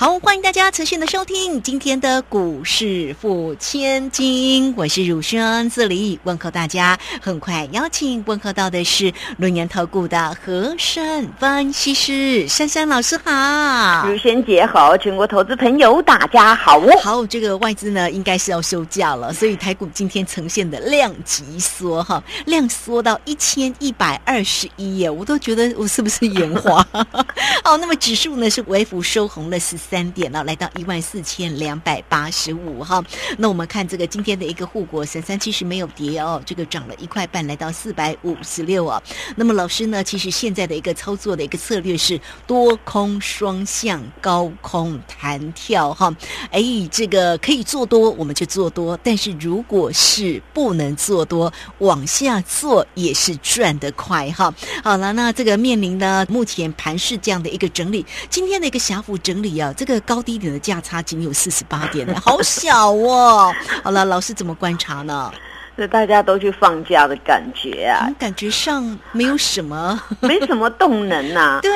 好，欢迎大家持续的收听今天的股市付千金，我是汝轩，这里问候大家。很快邀请问候到的是轮研投顾的和山分析师珊珊老师好，汝轩姐好，全国投资朋友大家好哦。好，这个外资呢应该是要休假了，所以台股今天呈现的量级缩哈，量缩到一千一百二十一耶，我都觉得我是不是眼花？哦，那么指数呢是微幅收红了十。三点了，来到一万四千两百八十五哈。那我们看这个今天的一个护国神山其实没有跌哦，这个涨了一块半，来到四百五十六哦。那么老师呢，其实现在的一个操作的一个策略是多空双向高空弹跳哈。哎，这个可以做多我们就做多，但是如果是不能做多，往下做也是赚得快哈。好了，那这个面临呢目前盘市这样的一个整理，今天的一个小幅整理啊。这个高低点的价差仅有四十八点，好小哦。好了，老师怎么观察呢？是大家都去放假的感觉啊，感觉上没有什么，没什么动能呐。对，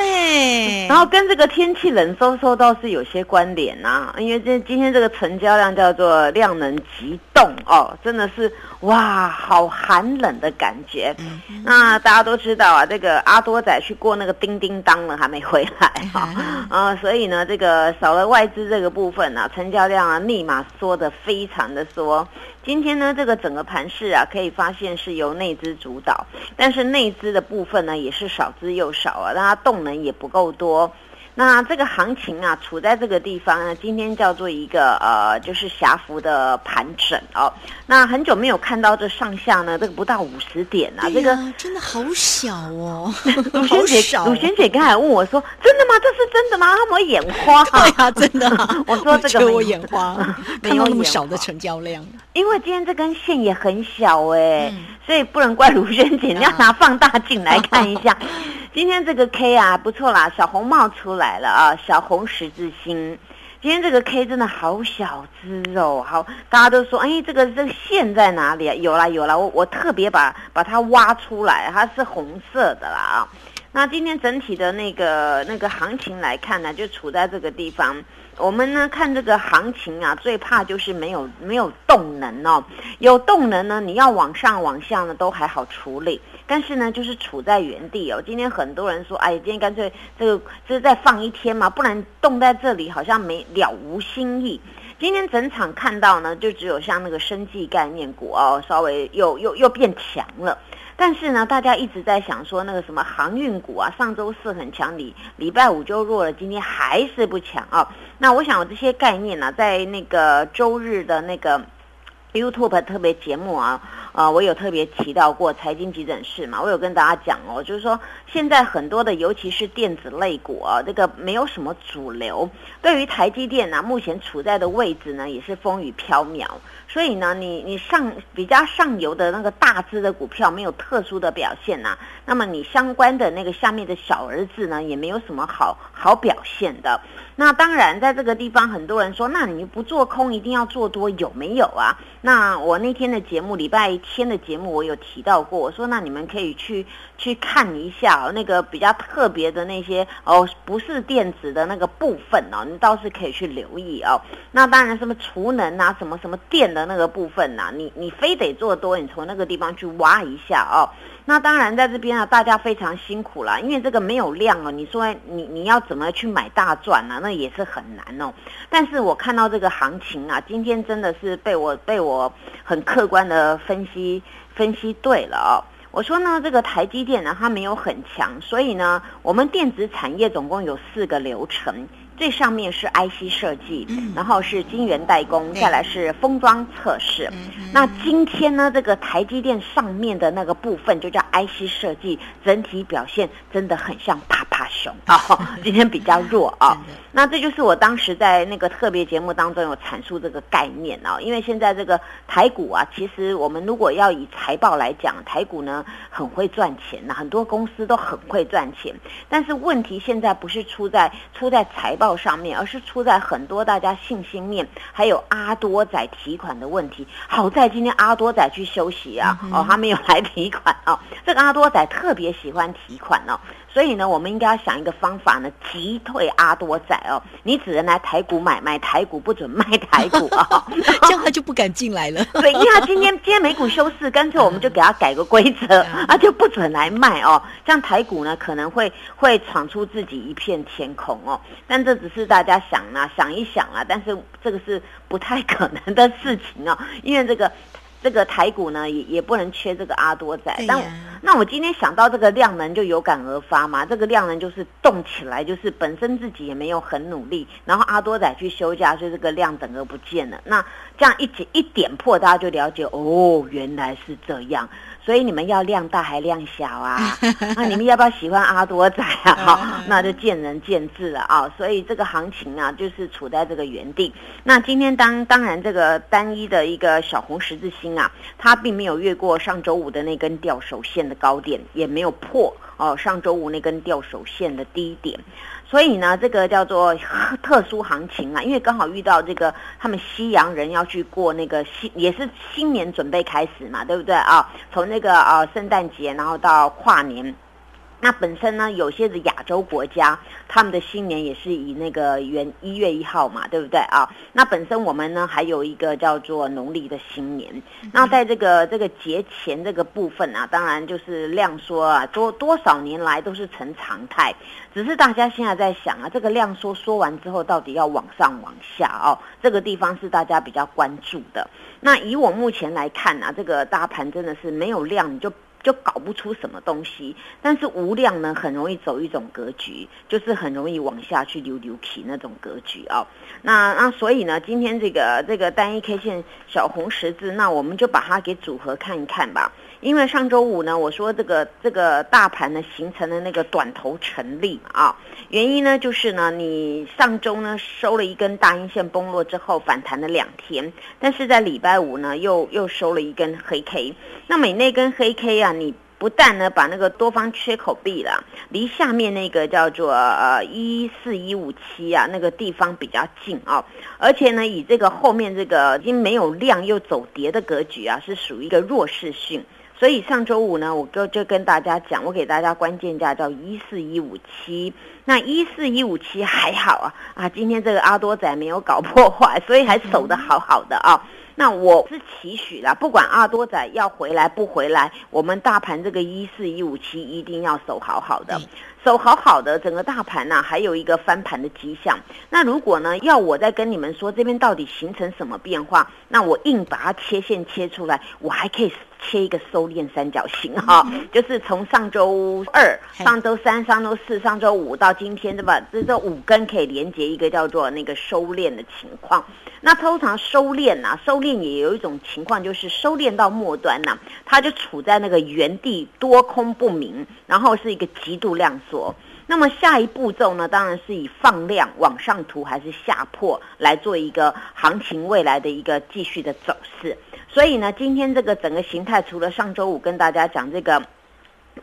然后跟这个天气冷飕飕倒是有些关联呐，因为这今天这个成交量叫做量能急动哦，真的是哇，好寒冷的感觉。那大家都知道啊，这个阿多仔去过那个叮叮当了，还没回来哈啊，所以呢，这个少了外资这个部分啊，成交量啊，立马缩的非常的缩。今天呢，这个整个盘势啊，可以发现是由内资主导，但是内资的部分呢，也是少之又少啊，让它动能也不够多。那这个行情啊，处在这个地方呢，今天叫做一个呃，就是狭幅的盘整哦。那很久没有看到这上下呢，这个不到五十点啊，这个真的好小哦。鲁轩姐，鲁轩姐刚才问我说：“真的吗？这是真的吗？”他们眼花。对啊，真的。我说这个我眼花，没有那么少的成交量。因为今天这根线也很小哎，所以不能怪卢轩姐，你要拿放大镜来看一下。今天这个 K 啊不错啦，小红帽出来了啊，小红十字星。今天这个 K 真的好小只哦，好，大家都说，哎，这个这个线在哪里啊？有啦有啦，我我特别把把它挖出来，它是红色的啦啊。那今天整体的那个那个行情来看呢，就处在这个地方。我们呢看这个行情啊，最怕就是没有没有动能哦。有动能呢，你要往上往下呢都还好处理，但是呢就是处在原地哦。今天很多人说，哎，今天干脆这个这是再放一天嘛，不然动在这里好像没了无新意。今天整场看到呢，就只有像那个生技概念股哦，稍微又又又变强了。但是呢，大家一直在想说那个什么航运股啊，上周四很强，礼礼拜五就弱了，今天还是不强啊。那我想我这些概念呢，在那个周日的那个 YouTube 特别节目啊。啊，我有特别提到过财经急诊室嘛，我有跟大家讲哦，就是说现在很多的，尤其是电子类股啊，这个没有什么主流。对于台积电呢，目前处在的位置呢，也是风雨飘渺。所以呢，你你上比较上游的那个大只的股票没有特殊的表现呐，那么你相关的那个下面的小儿子呢，也没有什么好好表现的。那当然，在这个地方，很多人说，那你不做空，一定要做多，有没有啊？那我那天的节目，礼拜天的节目，我有提到过，我说那你们可以去去看一下那个比较特别的那些哦，不是电子的那个部分哦，你倒是可以去留意哦。那当然，什么储能啊，什么什么电的那个部分呐，你你非得做多，你从那个地方去挖一下哦。那当然，在这边啊，大家非常辛苦了，因为这个没有量哦。你说你你要怎么去买大赚呢？那也是很难哦。但是我看到这个行情啊，今天真的是被我被我很客观的分析分析对了哦。我说呢，这个台积电呢，它没有很强，所以呢，我们电子产业总共有四个流程。最上面是 IC 设计，然后是晶圆代工，再来是封装测试。那今天呢，这个台积电上面的那个部分就叫 IC 设计，整体表现真的很像啪啪雄啊，今天比较弱啊。那这就是我当时在那个特别节目当中有阐述这个概念啊，因为现在这个台股啊，其实我们如果要以财报来讲，台股呢很会赚钱呐，很多公司都很会赚钱。但是问题现在不是出在出在财报上面，而是出在很多大家信心面，还有阿多仔提款的问题。好在今天阿多仔去休息啊，哦，他没有来提款啊。这个阿多仔特别喜欢提款哦。所以呢，我们应该要想一个方法呢，击退阿多仔哦。你只能来台股买卖台股，不准卖台股啊，这样他就不敢进来了。对，因为他今天今天美股休市，干脆我们就给他改个规则，啊，就不准来卖哦。这样台股呢可能会会闯出自己一片天空哦。但这只是大家想啊，想一想啊，但是这个是不太可能的事情哦，因为这个。这个台股呢，也也不能缺这个阿多仔。但那我今天想到这个量能就有感而发嘛。这个量能就是动起来，就是本身自己也没有很努力，然后阿多仔去休假，所以这个量整个不见了。那这样一点一点破，大家就了解哦，原来是这样。所以你们要量大还量小啊？那你们要不要喜欢阿多仔啊？好，那就见仁见智了啊。所以这个行情啊，就是处在这个原地。那今天当当然这个单一的一个小红十字星啊，它并没有越过上周五的那根吊手线的高点，也没有破哦上周五那根吊手线的低点。所以呢，这个叫做 特殊行情啊，因为刚好遇到这个他们西洋人要去过那个新，也是新年准备开始嘛，对不对啊？从那个啊圣诞节，然后到跨年。那本身呢，有些的亚洲国家，他们的新年也是以那个元一月一号嘛，对不对啊？那本身我们呢，还有一个叫做农历的新年。那在这个这个节前这个部分啊，当然就是量缩啊，多多少年来都是成常态。只是大家现在在想啊，这个量缩缩完之后，到底要往上往下哦？这个地方是大家比较关注的。那以我目前来看啊，这个大盘真的是没有量你就。就搞不出什么东西，但是无量呢，很容易走一种格局，就是很容易往下去流流皮那种格局啊。那那所以呢，今天这个这个单一 K 线小红十字，那我们就把它给组合看一看吧。因为上周五呢，我说这个这个大盘呢形成了那个短头成立啊，原因呢就是呢，你上周呢收了一根大阴线崩落之后反弹了两天，但是在礼拜五呢又又收了一根黑 K，那么那根黑 K 啊，你不但呢把那个多方缺口闭了，离下面那个叫做呃一四一五七啊那个地方比较近啊，而且呢以这个后面这个已经没有量又走跌的格局啊，是属于一个弱势性。所以上周五呢，我就就跟大家讲，我给大家关键价叫一四一五七，那一四一五七还好啊啊，今天这个阿多仔没有搞破坏，所以还守得好好的啊。那我是期许啦，不管阿多仔要回来不回来，我们大盘这个一四一五七一定要守好好的。守好好的，整个大盘呢还有一个翻盘的迹象。那如果呢要我再跟你们说这边到底形成什么变化，那我硬把它切线切出来，我还可以切一个收敛三角形哈，就是从上周二、上周三、上周四、上周五到今天对吧？这这五根可以连接一个叫做那个收敛的情况。那通常收敛呐，收敛也有一种情况，就是收敛到末端呐，它就处在那个原地多空不明，然后是一个极度量缩。那么下一步骤呢，当然是以放量往上突还是下破来做一个行情未来的一个继续的走势。所以呢，今天这个整个形态，除了上周五跟大家讲这个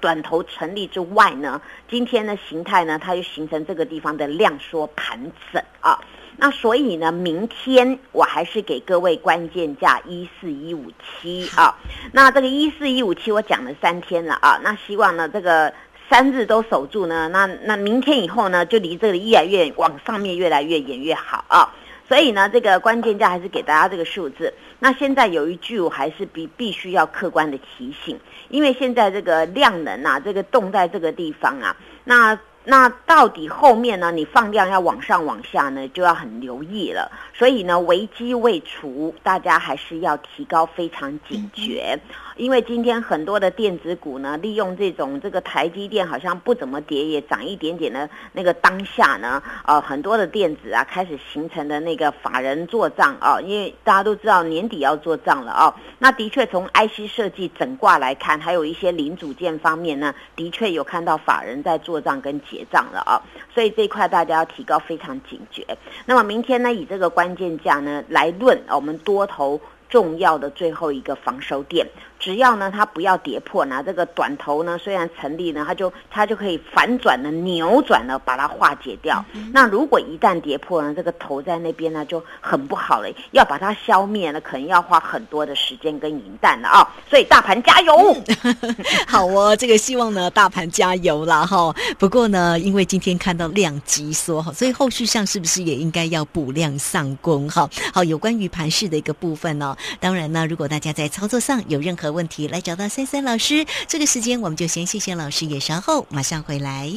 短头成立之外呢，今天的形态呢，它就形成这个地方的量缩盘整啊。那所以呢，明天我还是给各位关键价一四一五七啊。那这个一四一五七我讲了三天了啊。那希望呢，这个三日都守住呢。那那明天以后呢，就离这个越来越往上面越来越远越好啊。所以呢，这个关键价还是给大家这个数字。那现在有一句我还是必必须要客观的提醒，因为现在这个量能啊，这个动在这个地方啊，那。那到底后面呢？你放量要往上往下呢，就要很留意了。所以呢，危机未除，大家还是要提高非常警觉。因为今天很多的电子股呢，利用这种这个台积电好像不怎么跌，也涨一点点的那个当下呢，呃，很多的电子啊开始形成的那个法人做账啊，因为大家都知道年底要做账了啊。那的确从 IC 设计整挂来看，还有一些零组件方面呢，的确有看到法人在做账跟结账了啊，所以这一块大家要提高非常警觉。那么明天呢，以这个关键价呢来论我们多头重要的最后一个防守点。只要呢，它不要跌破，那这个短头呢，虽然成立呢，它就它就可以反转的扭转了，把它化解掉。那如果一旦跌破呢，这个头在那边呢就很不好了，要把它消灭呢，可能要花很多的时间跟银弹了啊。所以大盘加油，好哦，这个希望呢，大盘加油啦哈。不过呢，因为今天看到量急缩哈，所以后续上是不是也应该要补量上攻哈？好，有关于盘势的一个部分呢，当然呢，如果大家在操作上有任何问题来找到三三老师，这个时间我们就先谢谢老师，也稍后马上回来。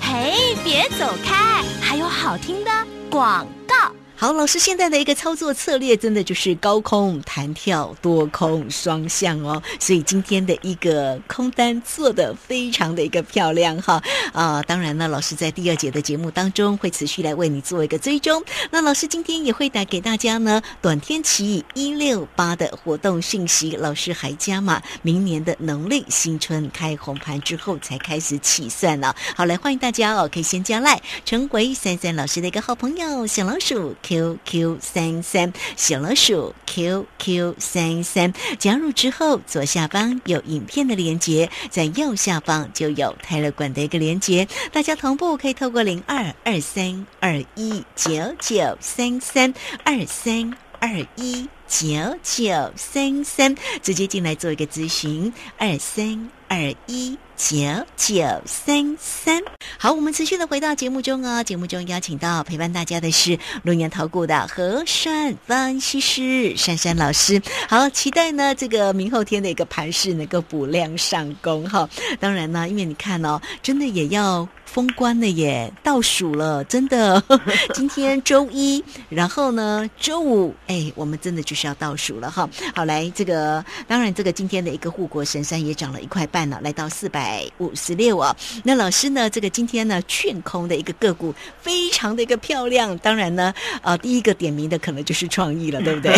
嘿，别走开，还有好听的广告。好，老师现在的一个操作策略，真的就是高空弹跳、多空双向哦。所以今天的一个空单做的非常的一个漂亮哈啊！当然呢，老师在第二节的节目当中会持续来为你做一个追踪。那老师今天也会带给大家呢短天期一六八的活动讯息。老师还加码，明年的农历新春开红盘之后才开始起算了。好，来欢迎大家哦，可以先加赖，成为三三老师的一个好朋友，小老鼠。QQ 三三。小老鼠 QQ 三三。加入之后，左下方有影片的连接，在右下方就有泰勒管的一个连接，大家同步可以透过零二二三二一九九三三二三二一九九三三直接进来做一个咨询二三二一。九九三三，好，我们持续的回到节目中哦。节目中邀请到陪伴大家的是龙岩投顾的和善分析师珊珊老师。好，期待呢这个明后天的一个盘势能够补量上攻哈。当然呢，因为你看哦，真的也要封关了耶，倒数了，真的。今天周一，然后呢周五，哎，我们真的就是要倒数了哈。好，来这个，当然这个今天的一个护国神山也涨了一块半了，来到四百。五十六啊，那老师呢？这个今天呢，券空的一个个股非常的一个漂亮。当然呢，呃，第一个点名的可能就是创意了，对不对？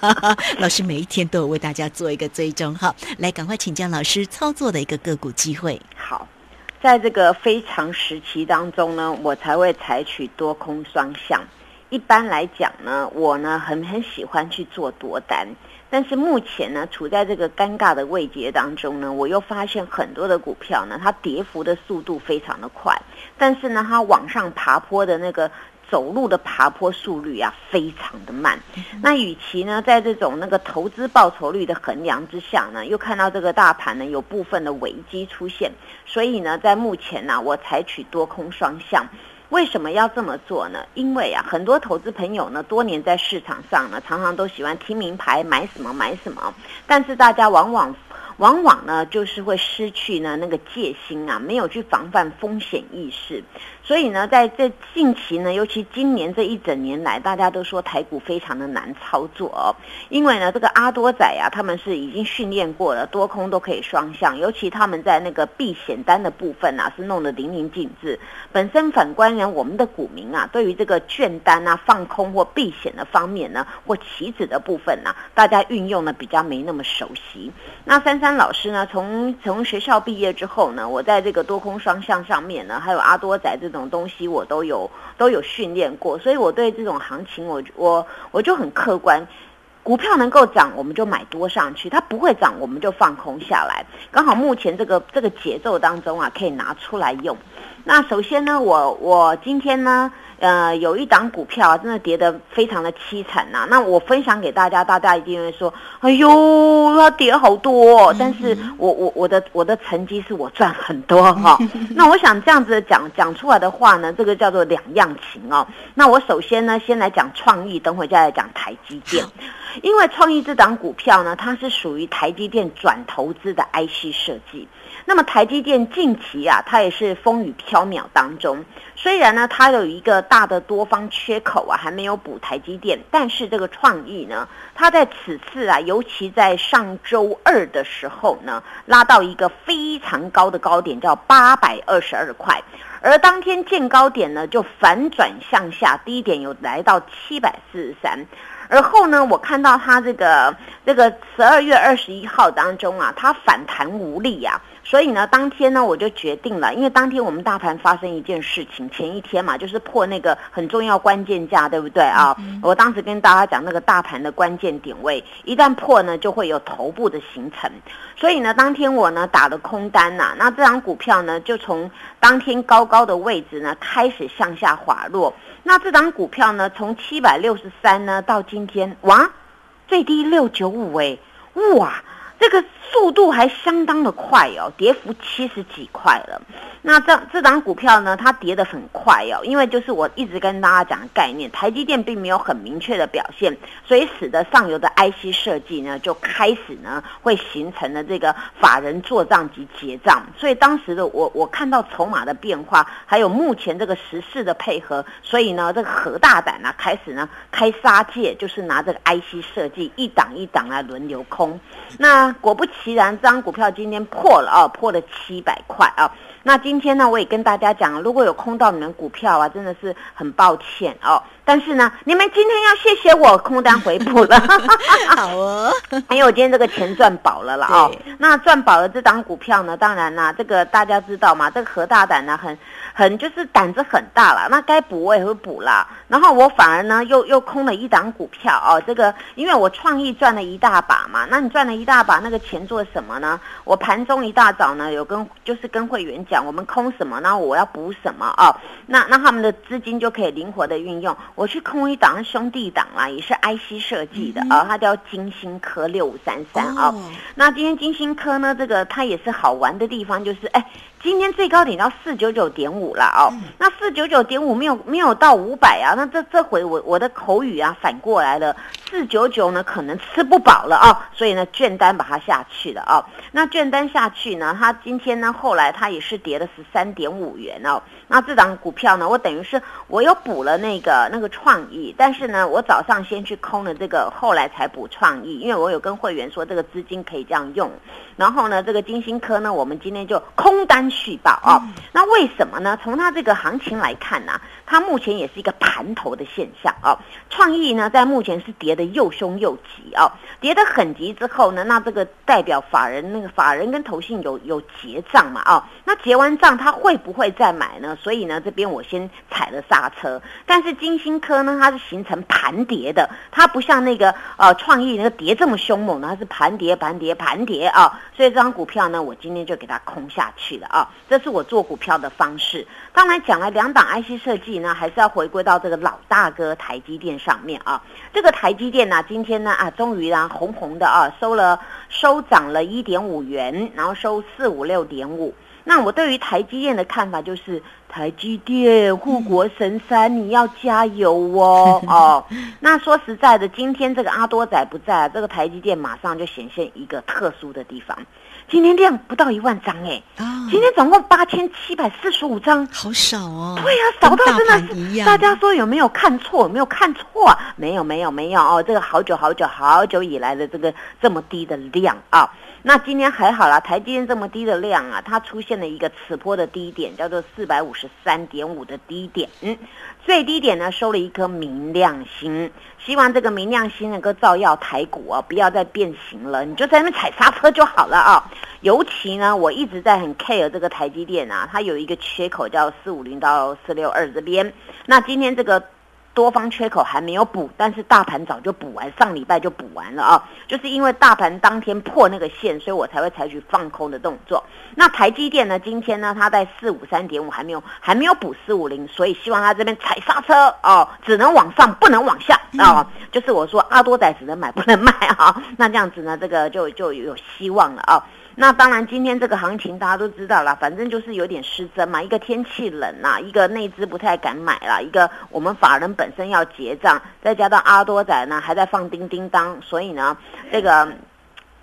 老师每一天都有为大家做一个追踪哈，来赶快请教老师操作的一个个股机会。好，在这个非常时期当中呢，我才会采取多空双向。一般来讲呢，我呢很很喜欢去做多单。但是目前呢，处在这个尴尬的位阶当中呢，我又发现很多的股票呢，它跌幅的速度非常的快，但是呢，它往上爬坡的那个走路的爬坡速率啊，非常的慢。那与其呢，在这种那个投资报酬率的衡量之下呢，又看到这个大盘呢有部分的危机出现，所以呢，在目前呢，我采取多空双向。为什么要这么做呢？因为啊，很多投资朋友呢，多年在市场上呢，常常都喜欢听名牌，买什么买什么，但是大家往往。往往呢，就是会失去呢那个戒心啊，没有去防范风险意识，所以呢，在这近期呢，尤其今年这一整年来，大家都说台股非常的难操作哦，因为呢，这个阿多仔啊，他们是已经训练过了，多空都可以双向，尤其他们在那个避险单的部分啊，是弄得淋漓尽致。本身反观呢，我们的股民啊，对于这个券单啊、放空或避险的方面呢，或棋子的部分呢，大家运用呢比较没那么熟悉。那三。三老师呢？从从学校毕业之后呢，我在这个多空双向上面呢，还有阿多仔这种东西，我都有都有训练过，所以我对这种行情，我我我就很客观。股票能够涨，我们就买多上去；它不会涨，我们就放空下来。刚好目前这个这个节奏当中啊，可以拿出来用。那首先呢，我我今天呢。呃，有一档股票啊，真的跌得非常的凄惨呐。那我分享给大家，大家一定会说：“哎呦，它跌好多。”哦但是我我我的我的成绩是我赚很多哈。那我想这样子讲讲出来的话呢，这个叫做两样情哦。那我首先呢，先来讲创意，等会再来讲台积电。因为创意这档股票呢，它是属于台积电转投资的 IC 设计。那么台积电近期啊，它也是风雨飘渺当中。虽然呢，它有一个大的多方缺口啊，还没有补台积电，但是这个创意呢，它在此次啊，尤其在上周二的时候呢，拉到一个非常高的高点，叫八百二十二块，而当天见高点呢，就反转向下，低点有来到七百四十三。而后呢，我看到它这个这个十二月二十一号当中啊，它反弹无力啊。所以呢，当天呢我就决定了，因为当天我们大盘发生一件事情，前一天嘛就是破那个很重要关键价，对不对啊？我当时跟大家讲那个大盘的关键点位，一旦破呢就会有头部的形成。所以呢，当天我呢打了空单呐，那这张股票呢就从当天高高的位置呢开始向下滑落。那这张股票呢从七百六十三呢到今天，哇，最低六九五哎，哇！这个速度还相当的快哦，跌幅七十几块了。那这这档股票呢，它跌得很快哦，因为就是我一直跟大家讲的概念，台积电并没有很明确的表现，所以使得上游的 IC 设计呢就开始呢会形成了这个法人做账及结账。所以当时的我我看到筹码的变化，还有目前这个时事的配合，所以呢这个何大胆啊，开始呢开杀戒，就是拿这个 IC 设计一档一档来轮流空。那果不其然，这张股票今天破了啊，破了七百块啊。那今天呢，我也跟大家讲，如果有空到你们股票啊，真的是很抱歉哦。但是呢，你们今天要谢谢我空单回补了，好哦，因为我今天这个钱赚饱了了哦。那赚饱了这档股票呢，当然啦，这个大家知道嘛，这个何大胆呢，很很就是胆子很大了。那该补我也会补啦。然后我反而呢，又又空了一档股票哦。这个因为我创意赚了一大把嘛，那你赚了一大把，那个钱做什么呢？我盘中一大早呢，有跟就是跟会员讲，我们空什么，然后我要补什么哦？那那他们的资金就可以灵活的运用。我去空一档兄弟档啦，也是 IC 设计的啊，它叫金星科六五三三啊。那今天金星科呢，这个它也是好玩的地方，就是哎。今天最高点到四九九点五了哦，那四九九点五没有没有到五百啊，那这这回我我的口语啊反过来了，四九九呢可能吃不饱了啊，所以呢券单把它下去了啊，那券单下去呢，它今天呢后来它也是跌了十三点五元哦，那这档股票呢，我等于是我又补了那个那个创意，但是呢我早上先去空了这个，后来才补创意，因为我有跟会员说这个资金可以这样用，然后呢这个金星科呢，我们今天就空单。续报啊，那为什么呢？从它这个行情来看呢，它目前也是一个盘头的现象啊。创意呢，在目前是跌的又凶又急啊，跌得很急之后呢，那这个代表法人那个法人跟投信有有结账嘛啊，那结完账他会不会再买呢？所以呢，这边我先踩了刹车。但是金星科呢，它是形成盘跌的，它不像那个呃创意那个跌这么凶猛呢，它是盘跌盘跌盘跌啊。所以这张股票呢，我今天就给它空下去了啊。这是我做股票的方式。当然讲了两档 IC 设计呢，还是要回归到这个老大哥台积电上面啊。这个台积电呢，今天呢啊，终于啊红红的啊，收了收涨了一点五元，然后收四五六点五。那我对于台积电的看法就是，台积电护国神山，你要加油哦 哦。那说实在的，今天这个阿多仔不在，这个台积电马上就显现一个特殊的地方。今天量不到一万张哎，今天总共八千七百四十五张，好少哦。对呀，少到真的是，大家说有没有看错？有没有看错？没有，没有，没有哦。这个好久好久好久以来的这个这么低的量啊。那今天还好啦，台积电这么低的量啊，它出现了一个此波的低点，叫做四百五十三点五的低点。嗯，最低点呢收了一颗明亮星，希望这个明亮星能够照耀台股啊，不要再变形了，你就在那边踩刹车就好了啊。尤其呢，我一直在很 care 这个台积电啊，它有一个缺口叫四五零到四六二这边。那今天这个。多方缺口还没有补，但是大盘早就补完，上礼拜就补完了啊！就是因为大盘当天破那个线，所以我才会采取放空的动作。那台积电呢？今天呢，它在四五三点五还没有还没有补四五零，所以希望它这边踩刹车哦，只能往上不能往下啊！就是我说阿多仔只能买不能卖啊！那这样子呢，这个就就有希望了啊！那当然，今天这个行情大家都知道了，反正就是有点失真嘛。一个天气冷啊，一个内资不太敢买了，一个我们法人本身要结账，再加上阿多仔呢还在放叮叮当，所以呢，这个。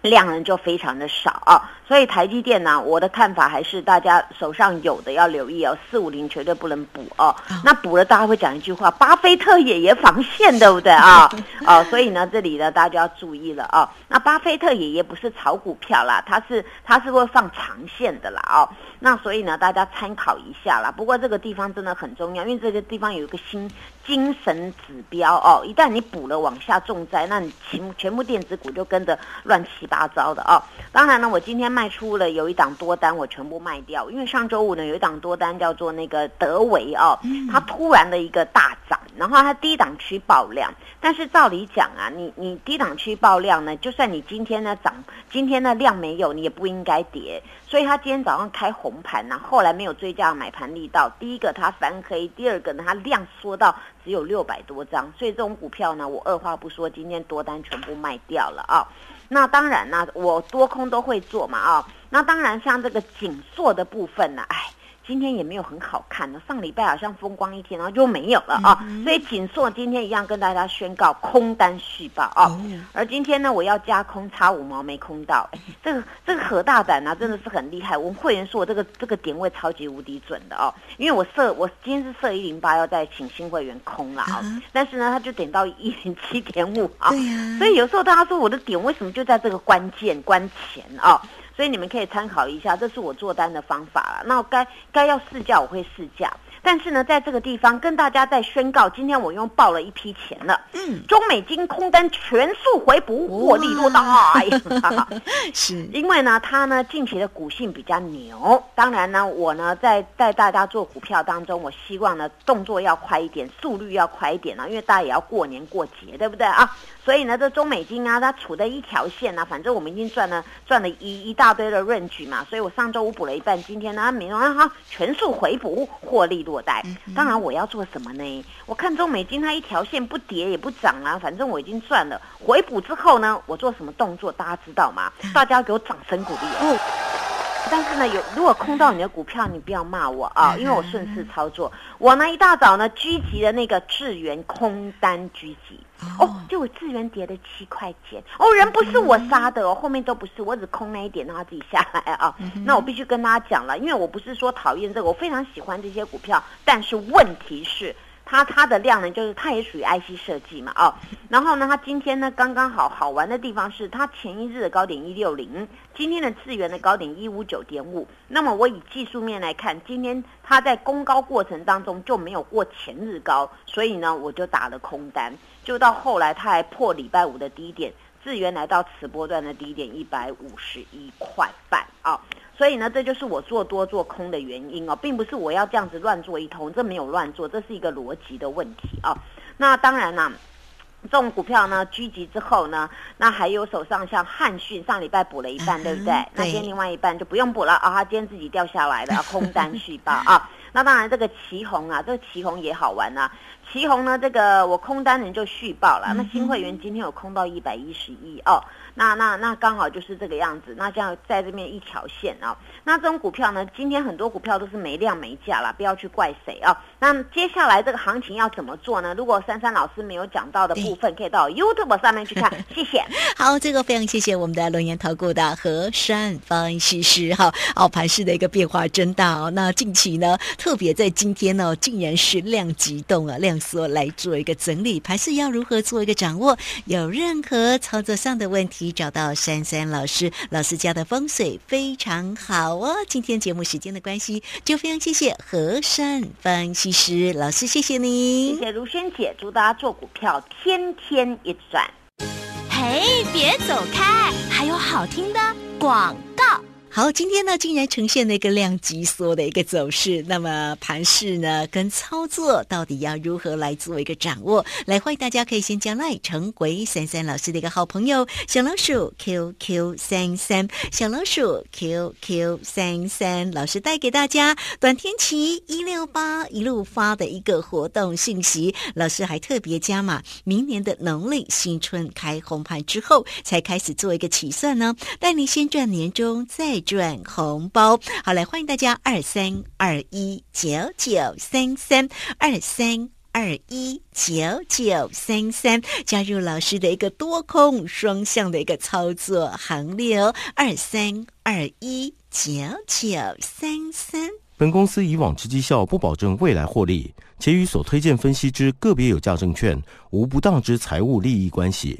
量呢就非常的少啊，所以台积电呢，我的看法还是大家手上有的要留意哦，四五零绝对不能补哦。那补了，大家会讲一句话：巴菲特爷爷防线，对不对啊？哦，所以呢，这里呢，大家就要注意了哦。那巴菲特爷爷不是炒股票啦，他是他是会放长线的啦哦。那所以呢，大家参考一下啦。不过这个地方真的很重要，因为这个地方有一个新精神指标哦。一旦你补了往下重灾，那你全全部电子股就跟着乱七八糟的哦。当然呢，我今天卖。卖出了有一档多单，我全部卖掉，因为上周五呢有一档多单叫做那个德维哦，它突然的一个大涨，然后它低档区爆量，但是照理讲啊，你你低档区爆量呢，就算你今天呢涨，今天的量没有，你也不应该跌，所以它今天早上开红盘呐，后来没有追加买盘力道，第一个它翻黑，第二个呢它量缩到只有六百多张，所以这种股票呢，我二话不说，今天多单全部卖掉了啊。那当然呢，我多空都会做嘛啊。那当然，像这个紧缩的部分呢，哎。今天也没有很好看的，上礼拜好像风光一天，然后就没有了啊。所以锦硕今天一样跟大家宣告空单续报啊。而今天呢，我要加空差五毛没空到，这个这个何大胆啊，真的是很厉害。我们会员说我这个这个点位超级无敌准的哦，因为我设我今天是设一零八，要再请新会员空了啊。但是呢，他就点到一零七点五啊。所以有时候大家说我的点为什么就在这个关键关前啊？所以你们可以参考一下，这是我做单的方法了。那该该要试价，我会试价。但是呢，在这个地方跟大家在宣告，今天我用报了一批钱了。嗯，中美金空单全数回补，获利多大？是，因为呢，它呢近期的股性比较牛。当然呢，我呢在带大家做股票当中，我希望呢动作要快一点，速率要快一点啊，因为大家也要过年过节，对不对啊？所以呢，这中美金啊，它处在一条线啊，反正我们已经赚了赚了一一大堆的润局嘛。所以我上周五补了一半，今天呢，明天哈全数回补，获利。落袋，当然我要做什么呢？我看中美金它一条线不跌也不涨啊，反正我已经赚了。回补之后呢，我做什么动作？大家知道吗？大家给我掌声鼓励哦。但是呢，有如果空到你的股票，你不要骂我啊，因为我顺势操作。我呢一大早呢狙击的那个智源空单狙击。哦，就我智源跌了七块钱哦，人不是我杀的哦，后面都不是，我只空那一点让它自己下来啊。那我必须跟大家讲了，因为我不是说讨厌这个，我非常喜欢这些股票，但是问题是。它它的量呢，就是它也属于 IC 设计嘛，哦，然后呢，它今天呢刚刚好好玩的地方是它前一日的高点一六零，今天的资源的高点一五九点五，那么我以技术面来看，今天它在攻高过程当中就没有过前日高，所以呢我就打了空单，就到后来它还破礼拜五的低点，资源来到此波段的低点一百五十一块半啊。所以呢，这就是我做多做空的原因哦，并不是我要这样子乱做一通，这没有乱做，这是一个逻辑的问题啊。那当然啦，这种股票呢，狙击之后呢，那还有手上像汉讯上礼拜补了一半，对不对？那今天另外一半就不用补了啊，它今天自己掉下来的 空单续报啊。那当然这个旗红啊，这个旗红也好玩啊。旗红呢，这个我空单人就续报了，那新会员今天有空到一百一十一哦。那那那刚好就是这个样子，那这样在这边一条线啊。那这种股票呢，今天很多股票都是没量没价啦，不要去怪谁啊。那接下来这个行情要怎么做呢？如果珊珊老师没有讲到的部分，可以到 YouTube 上面去看。谢谢。好，这个非常谢谢我们的龙岩投顾的和山方西师哈。哦，盘市的一个变化真大哦。那近期呢，特别在今天呢，竟然是量级动啊，量缩来做一个整理，盘市要如何做一个掌握？有任何操作上的问题？找到珊珊老师，老师家的风水非常好哦。今天节目时间的关系，就非常谢谢和山分析师老师，谢谢你，谢谢如萱姐，祝大家做股票天天一赚。嘿，别走开，还有好听的广告。好，今天呢，竟然呈现了一个量级缩的一个走势。那么盘势呢，跟操作到底要如何来做一个掌握？来，欢迎大家可以先将赖成为三三老师的一个好朋友，小老鼠 QQ 三三，小老鼠 QQ 三三，老师带给大家短天期一六八一路发的一个活动信息。老师还特别加码，明年的农历新春开红盘之后，才开始做一个起算呢，带你先赚年终再。赚红包，好来欢迎大家二三二一九九三三二三二一九九三三加入老师的一个多空双向的一个操作行列哦，二三二一九九三三。本公司以往之绩效不保证未来获利，且与所推荐分析之个别有价证券无不当之财务利益关系。